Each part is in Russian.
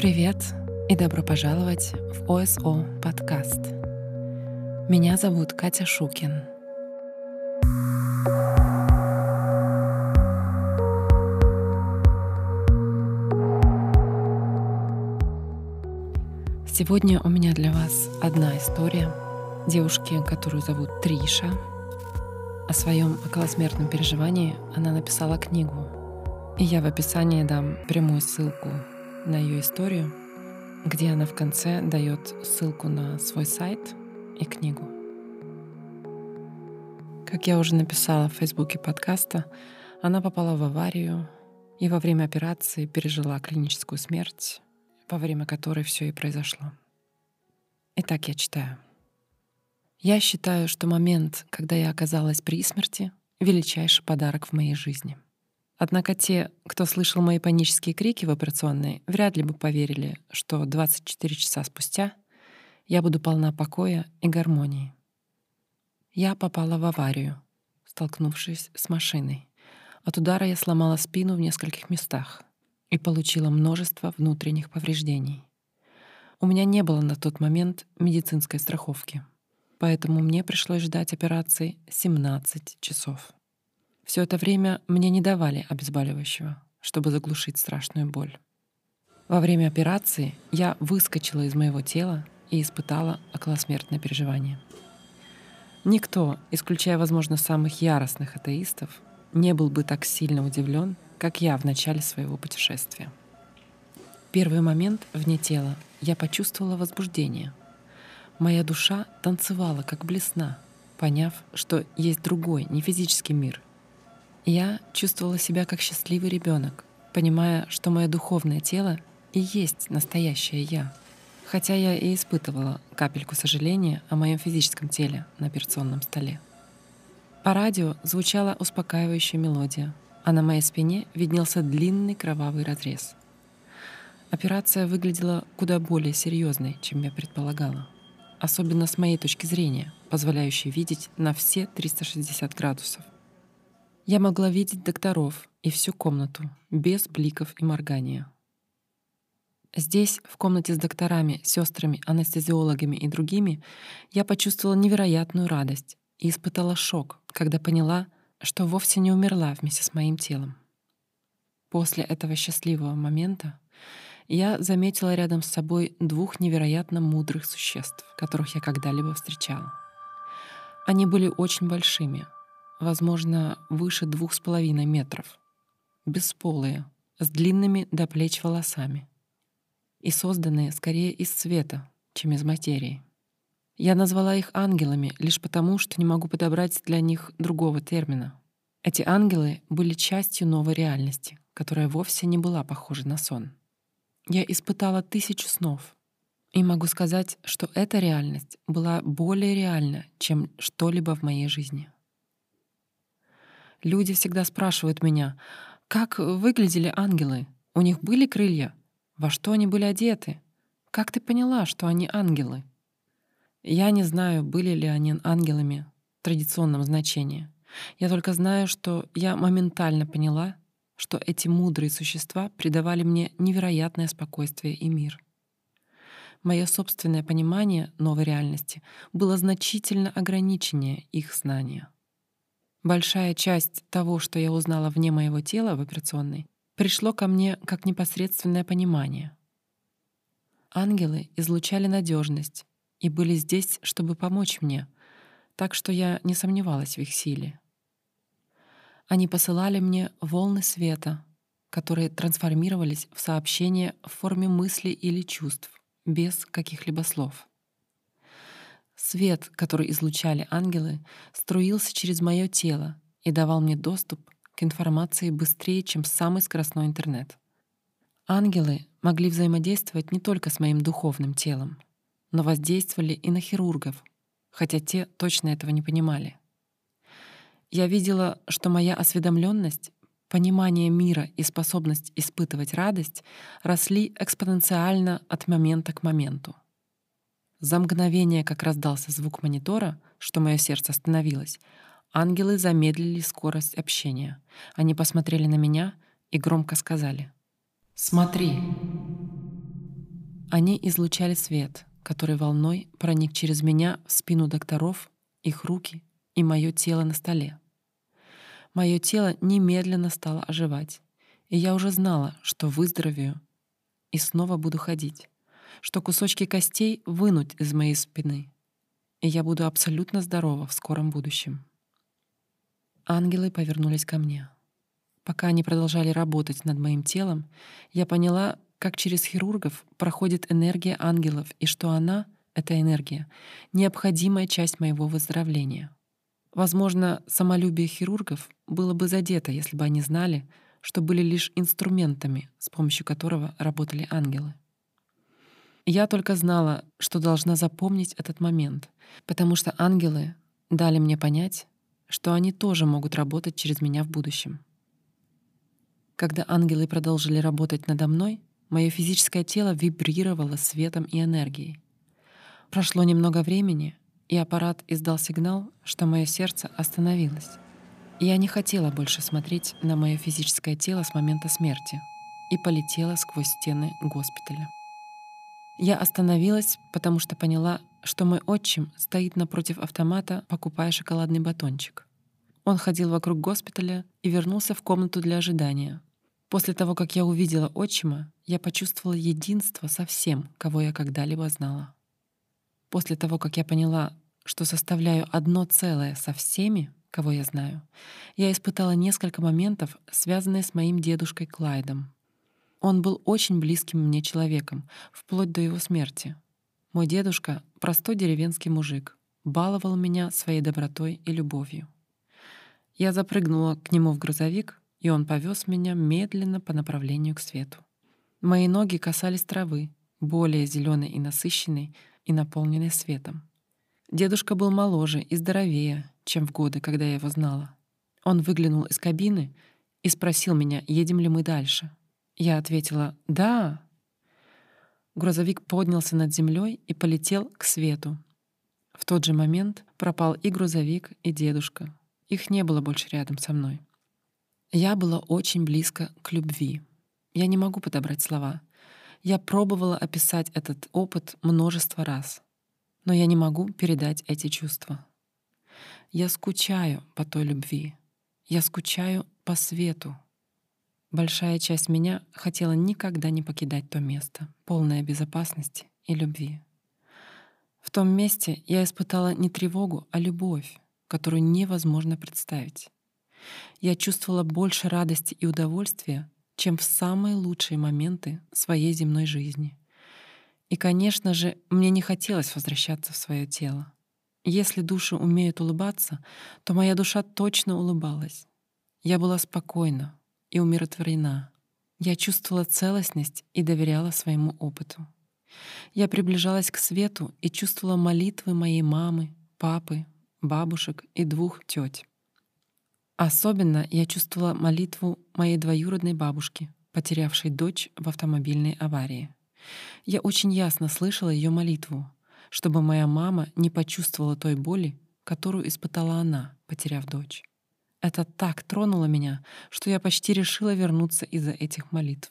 Привет и добро пожаловать в ОСО подкаст. Меня зовут Катя Шукин. Сегодня у меня для вас одна история девушки, которую зовут Триша. О своем околосмертном переживании она написала книгу. И я в описании дам прямую ссылку на ее историю, где она в конце дает ссылку на свой сайт и книгу. Как я уже написала в фейсбуке подкаста, она попала в аварию и во время операции пережила клиническую смерть, во время которой все и произошло. Итак, я читаю. Я считаю, что момент, когда я оказалась при смерти, величайший подарок в моей жизни — Однако те, кто слышал мои панические крики в операционной, вряд ли бы поверили, что 24 часа спустя я буду полна покоя и гармонии. Я попала в аварию, столкнувшись с машиной. От удара я сломала спину в нескольких местах и получила множество внутренних повреждений. У меня не было на тот момент медицинской страховки, поэтому мне пришлось ждать операции 17 часов. Все это время мне не давали обезболивающего, чтобы заглушить страшную боль. Во время операции я выскочила из моего тела и испытала околосмертное переживание. Никто, исключая, возможно, самых яростных атеистов, не был бы так сильно удивлен, как я в начале своего путешествия. Первый момент вне тела я почувствовала возбуждение. Моя душа танцевала, как блесна, поняв, что есть другой, не физический мир, я чувствовала себя как счастливый ребенок, понимая, что мое духовное тело и есть настоящее я. Хотя я и испытывала капельку сожаления о моем физическом теле на операционном столе. По радио звучала успокаивающая мелодия, а на моей спине виднелся длинный кровавый разрез. Операция выглядела куда более серьезной, чем я предполагала. Особенно с моей точки зрения, позволяющей видеть на все 360 градусов — я могла видеть докторов и всю комнату, без бликов и моргания. Здесь, в комнате с докторами, сестрами, анестезиологами и другими, я почувствовала невероятную радость и испытала шок, когда поняла, что вовсе не умерла вместе с моим телом. После этого счастливого момента я заметила рядом с собой двух невероятно мудрых существ, которых я когда-либо встречала. Они были очень большими — возможно, выше двух с половиной метров, бесполые, с длинными до плеч волосами и созданные скорее из света, чем из материи. Я назвала их ангелами лишь потому, что не могу подобрать для них другого термина. Эти ангелы были частью новой реальности, которая вовсе не была похожа на сон. Я испытала тысячу снов, и могу сказать, что эта реальность была более реальна, чем что-либо в моей жизни. Люди всегда спрашивают меня, как выглядели ангелы? У них были крылья? Во что они были одеты? Как ты поняла, что они ангелы? Я не знаю, были ли они ангелами в традиционном значении. Я только знаю, что я моментально поняла, что эти мудрые существа придавали мне невероятное спокойствие и мир. Мое собственное понимание новой реальности было значительно ограниченнее их знания. Большая часть того, что я узнала вне моего тела в операционной, пришло ко мне как непосредственное понимание. Ангелы излучали надежность и были здесь, чтобы помочь мне, так что я не сомневалась в их силе. Они посылали мне волны света, которые трансформировались в сообщения в форме мыслей или чувств, без каких-либо слов. Свет, который излучали ангелы, струился через мое тело и давал мне доступ к информации быстрее, чем самый скоростной интернет. Ангелы могли взаимодействовать не только с моим духовным телом, но воздействовали и на хирургов, хотя те точно этого не понимали. Я видела, что моя осведомленность, понимание мира и способность испытывать радость росли экспоненциально от момента к моменту. За мгновение, как раздался звук монитора, что мое сердце остановилось, ангелы замедлили скорость общения. Они посмотрели на меня и громко сказали «Смотри». Они излучали свет, который волной проник через меня в спину докторов, их руки и мое тело на столе. Мое тело немедленно стало оживать, и я уже знала, что выздоровею и снова буду ходить, что кусочки костей вынуть из моей спины, и я буду абсолютно здорова в скором будущем. Ангелы повернулись ко мне. Пока они продолжали работать над моим телом, я поняла, как через хирургов проходит энергия ангелов и что она, эта энергия, необходимая часть моего выздоровления. Возможно, самолюбие хирургов было бы задето, если бы они знали, что были лишь инструментами, с помощью которого работали ангелы. Я только знала, что должна запомнить этот момент, потому что ангелы дали мне понять, что они тоже могут работать через меня в будущем. Когда ангелы продолжили работать надо мной, Мое физическое тело вибрировало светом и энергией. Прошло немного времени, и аппарат издал сигнал, что мое сердце остановилось. Я не хотела больше смотреть на мое физическое тело с момента смерти и полетела сквозь стены госпиталя. Я остановилась, потому что поняла, что мой отчим стоит напротив автомата, покупая шоколадный батончик. Он ходил вокруг госпиталя и вернулся в комнату для ожидания, После того, как я увидела отчима, я почувствовала единство со всем, кого я когда-либо знала. После того, как я поняла, что составляю одно целое со всеми, кого я знаю, я испытала несколько моментов, связанные с моим дедушкой Клайдом. Он был очень близким мне человеком, вплоть до его смерти. Мой дедушка — простой деревенский мужик, баловал меня своей добротой и любовью. Я запрыгнула к нему в грузовик, и он повез меня медленно по направлению к свету. Мои ноги касались травы, более зеленой и насыщенной, и наполненной светом. Дедушка был моложе и здоровее, чем в годы, когда я его знала. Он выглянул из кабины и спросил меня, едем ли мы дальше. Я ответила «Да». Грузовик поднялся над землей и полетел к свету. В тот же момент пропал и грузовик, и дедушка. Их не было больше рядом со мной. Я была очень близко к любви. Я не могу подобрать слова. Я пробовала описать этот опыт множество раз, но я не могу передать эти чувства. Я скучаю по той любви. Я скучаю по свету. Большая часть меня хотела никогда не покидать то место, полное безопасности и любви. В том месте я испытала не тревогу, а любовь, которую невозможно представить. Я чувствовала больше радости и удовольствия, чем в самые лучшие моменты своей земной жизни. И, конечно же, мне не хотелось возвращаться в свое тело. Если души умеют улыбаться, то моя душа точно улыбалась. Я была спокойна и умиротворена. Я чувствовала целостность и доверяла своему опыту. Я приближалась к свету и чувствовала молитвы моей мамы, папы, бабушек и двух теть. Особенно я чувствовала молитву моей двоюродной бабушки, потерявшей дочь в автомобильной аварии. Я очень ясно слышала ее молитву, чтобы моя мама не почувствовала той боли, которую испытала она, потеряв дочь. Это так тронуло меня, что я почти решила вернуться из-за этих молитв.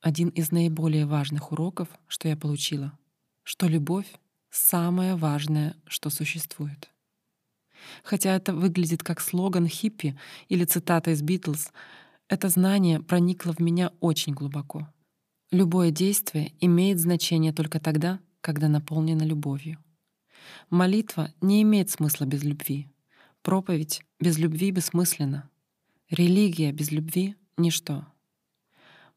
Один из наиболее важных уроков, что я получила, что любовь — самое важное, что существует. Хотя это выглядит как слоган хиппи или цитата из «Битлз», это знание проникло в меня очень глубоко. Любое действие имеет значение только тогда, когда наполнено любовью. Молитва не имеет смысла без любви. Проповедь без любви бессмысленна. Религия без любви — ничто.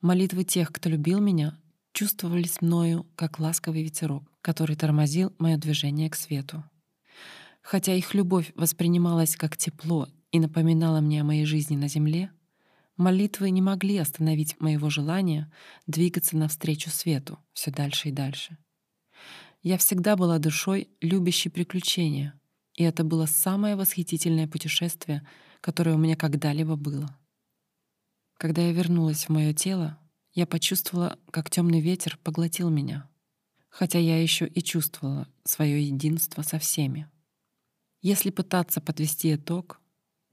Молитвы тех, кто любил меня, чувствовались мною, как ласковый ветерок, который тормозил мое движение к свету. Хотя их любовь воспринималась как тепло и напоминала мне о моей жизни на земле, молитвы не могли остановить моего желания двигаться навстречу свету все дальше и дальше. Я всегда была душой, любящей приключения, и это было самое восхитительное путешествие, которое у меня когда-либо было. Когда я вернулась в мое тело, я почувствовала, как темный ветер поглотил меня, хотя я еще и чувствовала свое единство со всеми. Если пытаться подвести итог,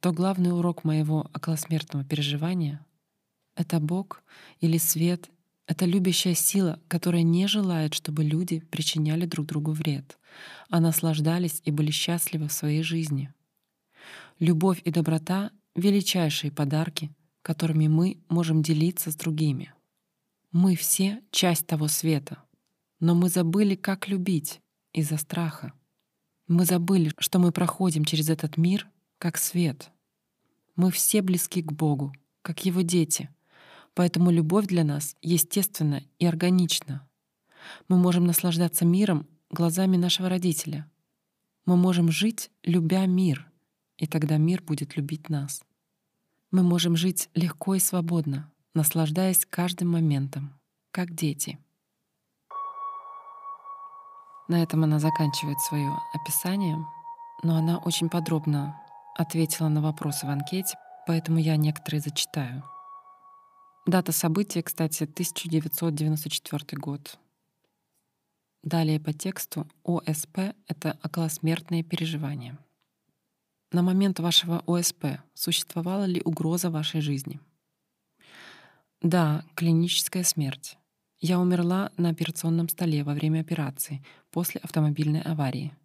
то главный урок моего околосмертного переживания — это Бог или свет — это любящая сила, которая не желает, чтобы люди причиняли друг другу вред, а наслаждались и были счастливы в своей жизни. Любовь и доброта — величайшие подарки, которыми мы можем делиться с другими. Мы все — часть того света, но мы забыли, как любить из-за страха. Мы забыли, что мы проходим через этот мир как свет. Мы все близки к Богу, как Его дети, поэтому любовь для нас естественна и органична. Мы можем наслаждаться миром глазами нашего родителя. Мы можем жить, любя мир, и тогда мир будет любить нас. Мы можем жить легко и свободно, наслаждаясь каждым моментом, как дети. На этом она заканчивает свое описание, но она очень подробно ответила на вопросы в анкете, поэтому я некоторые зачитаю. Дата события, кстати, 1994 год. Далее по тексту ОСП — это околосмертные переживания. На момент вашего ОСП существовала ли угроза вашей жизни? Да, клиническая смерть. Я умерла на операционном столе во время операции после автомобильной аварии.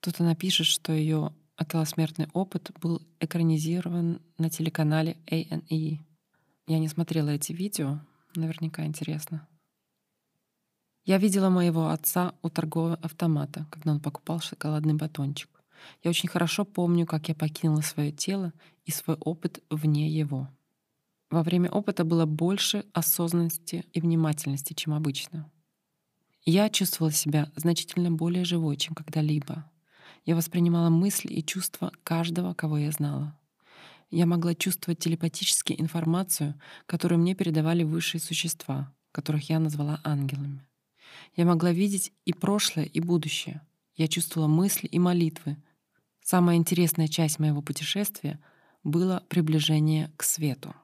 Кто-то напишет, что ее околосмертный опыт был экранизирован на телеканале A&E. Я не смотрела эти видео, наверняка интересно. Я видела моего отца у торгового автомата, когда он покупал шоколадный батончик. Я очень хорошо помню, как я покинула свое тело и свой опыт вне его. Во время опыта было больше осознанности и внимательности, чем обычно. Я чувствовала себя значительно более живой, чем когда-либо. Я воспринимала мысли и чувства каждого, кого я знала. Я могла чувствовать телепатически информацию, которую мне передавали высшие существа, которых я назвала ангелами. Я могла видеть и прошлое, и будущее. Я чувствовала мысли и молитвы. Самая интересная часть моего путешествия было приближение к свету.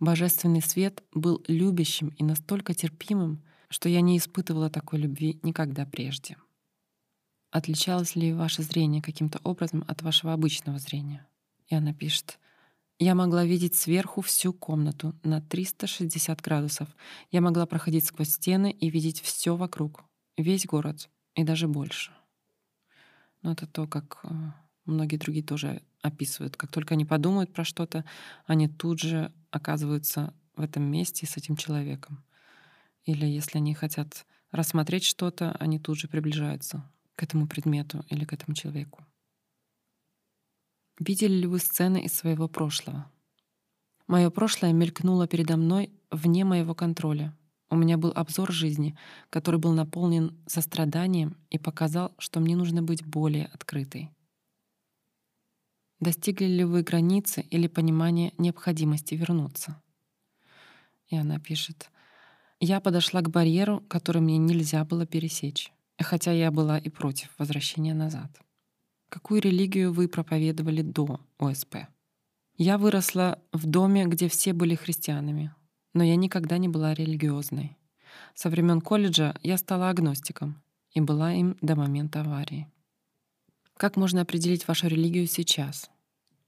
Божественный свет был любящим и настолько терпимым, что я не испытывала такой любви никогда прежде. Отличалось ли ваше зрение каким-то образом от вашего обычного зрения? И она пишет, я могла видеть сверху всю комнату на 360 градусов. Я могла проходить сквозь стены и видеть все вокруг, весь город и даже больше. Но это то, как э, многие другие тоже описывают. Как только они подумают про что-то, они тут же оказываются в этом месте с этим человеком. Или если они хотят рассмотреть что-то, они тут же приближаются к этому предмету или к этому человеку. Видели ли вы сцены из своего прошлого? Мое прошлое мелькнуло передо мной вне моего контроля. У меня был обзор жизни, который был наполнен состраданием и показал, что мне нужно быть более открытой. Достигли ли вы границы или понимания необходимости вернуться? И она пишет, «Я подошла к барьеру, который мне нельзя было пересечь, хотя я была и против возвращения назад». Какую религию вы проповедовали до ОСП? Я выросла в доме, где все были христианами, но я никогда не была религиозной. Со времен колледжа я стала агностиком и была им до момента аварии. Как можно определить вашу религию сейчас?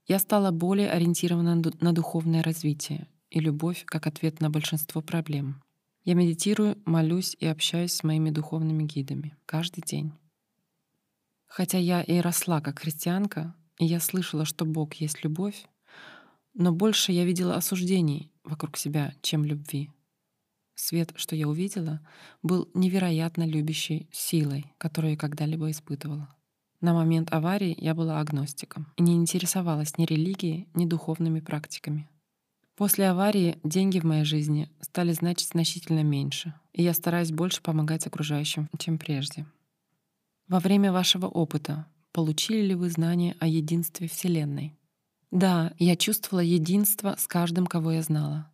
Я стала более ориентирована на духовное развитие и любовь как ответ на большинство проблем. Я медитирую, молюсь и общаюсь с моими духовными гидами каждый день. Хотя я и росла как христианка, и я слышала, что Бог есть любовь, но больше я видела осуждений вокруг себя, чем любви. Свет, что я увидела, был невероятно любящей силой, которую я когда-либо испытывала. На момент аварии я была агностиком и не интересовалась ни религией, ни духовными практиками. После аварии деньги в моей жизни стали значить значительно меньше, и я стараюсь больше помогать окружающим, чем прежде. Во время вашего опыта получили ли вы знания о единстве Вселенной? Да, я чувствовала единство с каждым, кого я знала.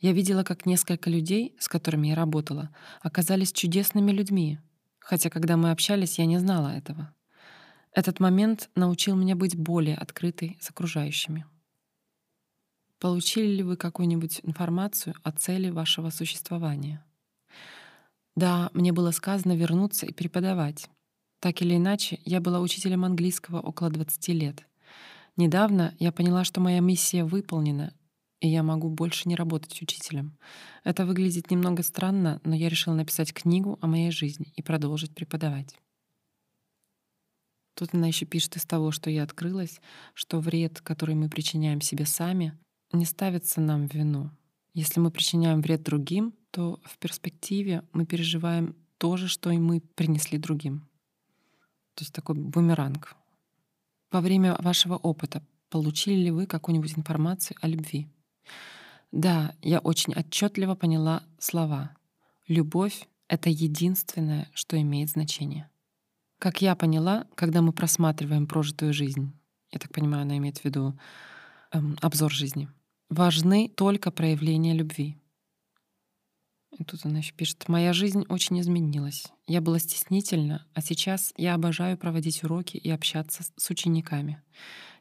Я видела, как несколько людей, с которыми я работала, оказались чудесными людьми, хотя когда мы общались, я не знала этого. Этот момент научил меня быть более открытой с окружающими. Получили ли вы какую-нибудь информацию о цели вашего существования? Да, мне было сказано вернуться и преподавать. Так или иначе, я была учителем английского около 20 лет. Недавно я поняла, что моя миссия выполнена, и я могу больше не работать учителем. Это выглядит немного странно, но я решила написать книгу о моей жизни и продолжить преподавать. Тут она еще пишет из того, что я открылась, что вред, который мы причиняем себе сами, не ставится нам в вину. Если мы причиняем вред другим, то в перспективе мы переживаем то же, что и мы принесли другим. То есть такой бумеранг. Во время вашего опыта получили ли вы какую-нибудь информацию о любви? Да, я очень отчетливо поняла слова. Любовь — это единственное, что имеет значение. Как я поняла, когда мы просматриваем прожитую жизнь, я так понимаю, она имеет в виду эм, обзор жизни, важны только проявления любви. Тут она еще пишет, моя жизнь очень изменилась. Я была стеснительна, а сейчас я обожаю проводить уроки и общаться с учениками.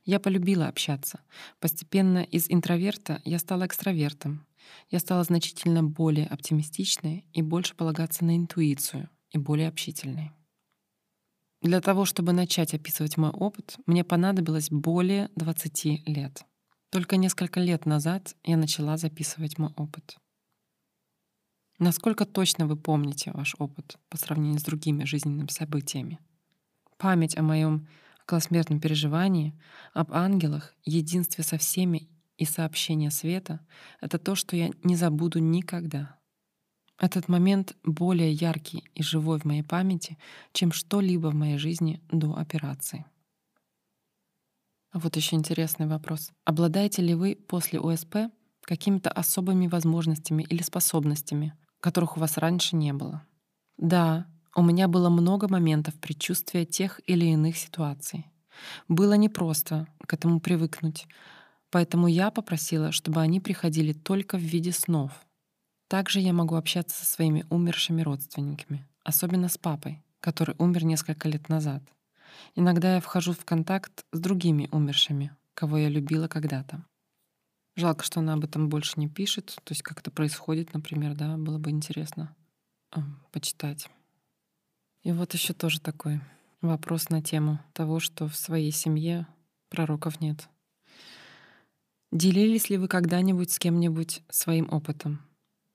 Я полюбила общаться. Постепенно из интроверта я стала экстравертом. Я стала значительно более оптимистичной и больше полагаться на интуицию и более общительной. Для того, чтобы начать описывать мой опыт, мне понадобилось более 20 лет. Только несколько лет назад я начала записывать мой опыт. Насколько точно вы помните ваш опыт по сравнению с другими жизненными событиями? Память о моем околосмертном переживании, об ангелах, единстве со всеми и сообщение света — это то, что я не забуду никогда. Этот момент более яркий и живой в моей памяти, чем что-либо в моей жизни до операции. Вот еще интересный вопрос. Обладаете ли вы после ОСП какими-то особыми возможностями или способностями, которых у вас раньше не было? Да, у меня было много моментов предчувствия тех или иных ситуаций. Было непросто к этому привыкнуть, поэтому я попросила, чтобы они приходили только в виде снов — также я могу общаться со своими умершими родственниками, особенно с папой, который умер несколько лет назад. Иногда я вхожу в контакт с другими умершими, кого я любила когда-то. Жалко, что она об этом больше не пишет. То есть как это происходит, например, да, было бы интересно э, почитать. И вот еще тоже такой вопрос на тему того, что в своей семье пророков нет. Делились ли вы когда-нибудь с кем-нибудь своим опытом?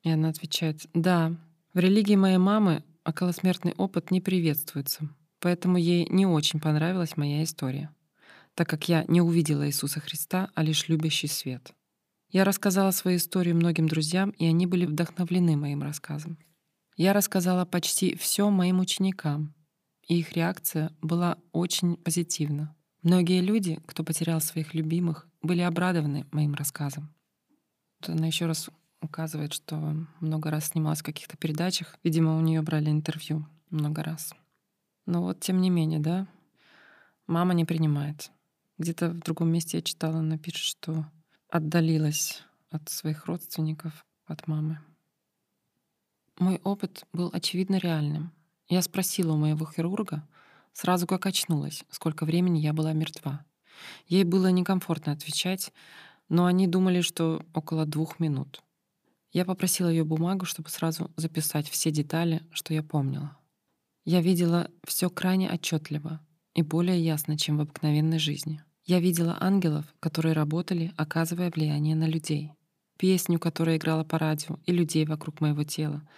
И она отвечает, да, в религии моей мамы околосмертный опыт не приветствуется, поэтому ей не очень понравилась моя история, так как я не увидела Иисуса Христа, а лишь любящий свет. Я рассказала свою историю многим друзьям, и они были вдохновлены моим рассказом. Я рассказала почти все моим ученикам, и их реакция была очень позитивна. Многие люди, кто потерял своих любимых, были обрадованы моим рассказом. Она еще раз указывает, что много раз снималась в каких-то передачах. Видимо, у нее брали интервью много раз. Но вот тем не менее, да, мама не принимает. Где-то в другом месте я читала, она пишет, что отдалилась от своих родственников, от мамы. Мой опыт был очевидно реальным. Я спросила у моего хирурга, сразу как очнулась, сколько времени я была мертва. Ей было некомфортно отвечать, но они думали, что около двух минут. Я попросила ее бумагу, чтобы сразу записать все детали, что я помнила. Я видела все крайне отчетливо и более ясно, чем в обыкновенной жизни. Я видела ангелов, которые работали, оказывая влияние на людей. Песню, которая играла по радио, и людей вокруг моего тела.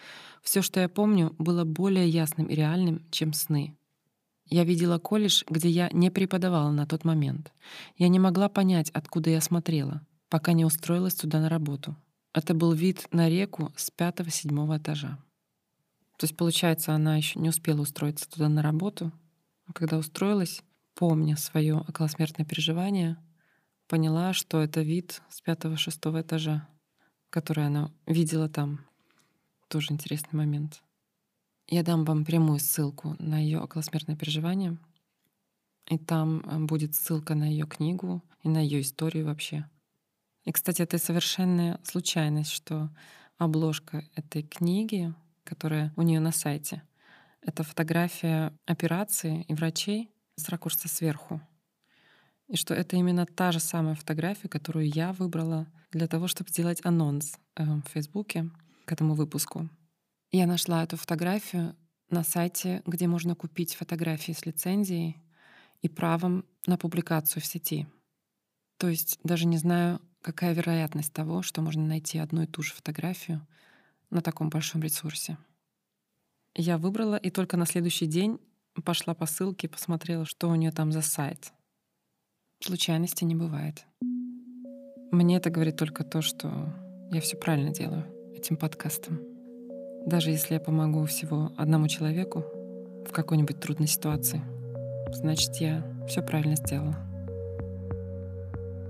Все, что я помню, было более ясным и реальным, чем сны. Я видела колледж, где я не преподавала на тот момент. Я не могла понять, откуда я смотрела, пока не устроилась туда на работу. Это был вид на реку с пятого-седьмого этажа. То есть, получается, она еще не успела устроиться туда на работу. А когда устроилась, помня свое околосмертное переживание, поняла, что это вид с пятого-шестого этажа, который она видела там. Тоже интересный момент. Я дам вам прямую ссылку на ее околосмертное переживание. И там э, будет ссылка на ее книгу и на ее историю вообще. И, кстати, это совершенная случайность, что обложка этой книги, которая у нее на сайте, это фотография операции и врачей с ракурса сверху. И что это именно та же самая фотография, которую я выбрала для того, чтобы сделать анонс э, в Фейсбуке к этому выпуску. Я нашла эту фотографию на сайте, где можно купить фотографии с лицензией и правом на публикацию в сети. То есть даже не знаю, какая вероятность того, что можно найти одну и ту же фотографию на таком большом ресурсе. Я выбрала и только на следующий день пошла по ссылке и посмотрела, что у нее там за сайт. Случайности не бывает. Мне это говорит только то, что я все правильно делаю этим подкастом. Даже если я помогу всего одному человеку в какой-нибудь трудной ситуации, значит, я все правильно сделала.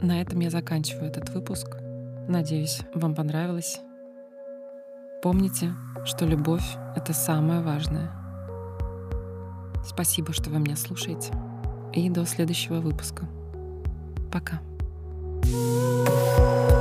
На этом я заканчиваю этот выпуск. Надеюсь, вам понравилось. Помните, что любовь — это самое важное. Спасибо, что вы меня слушаете. И до следующего выпуска. Пока. thank you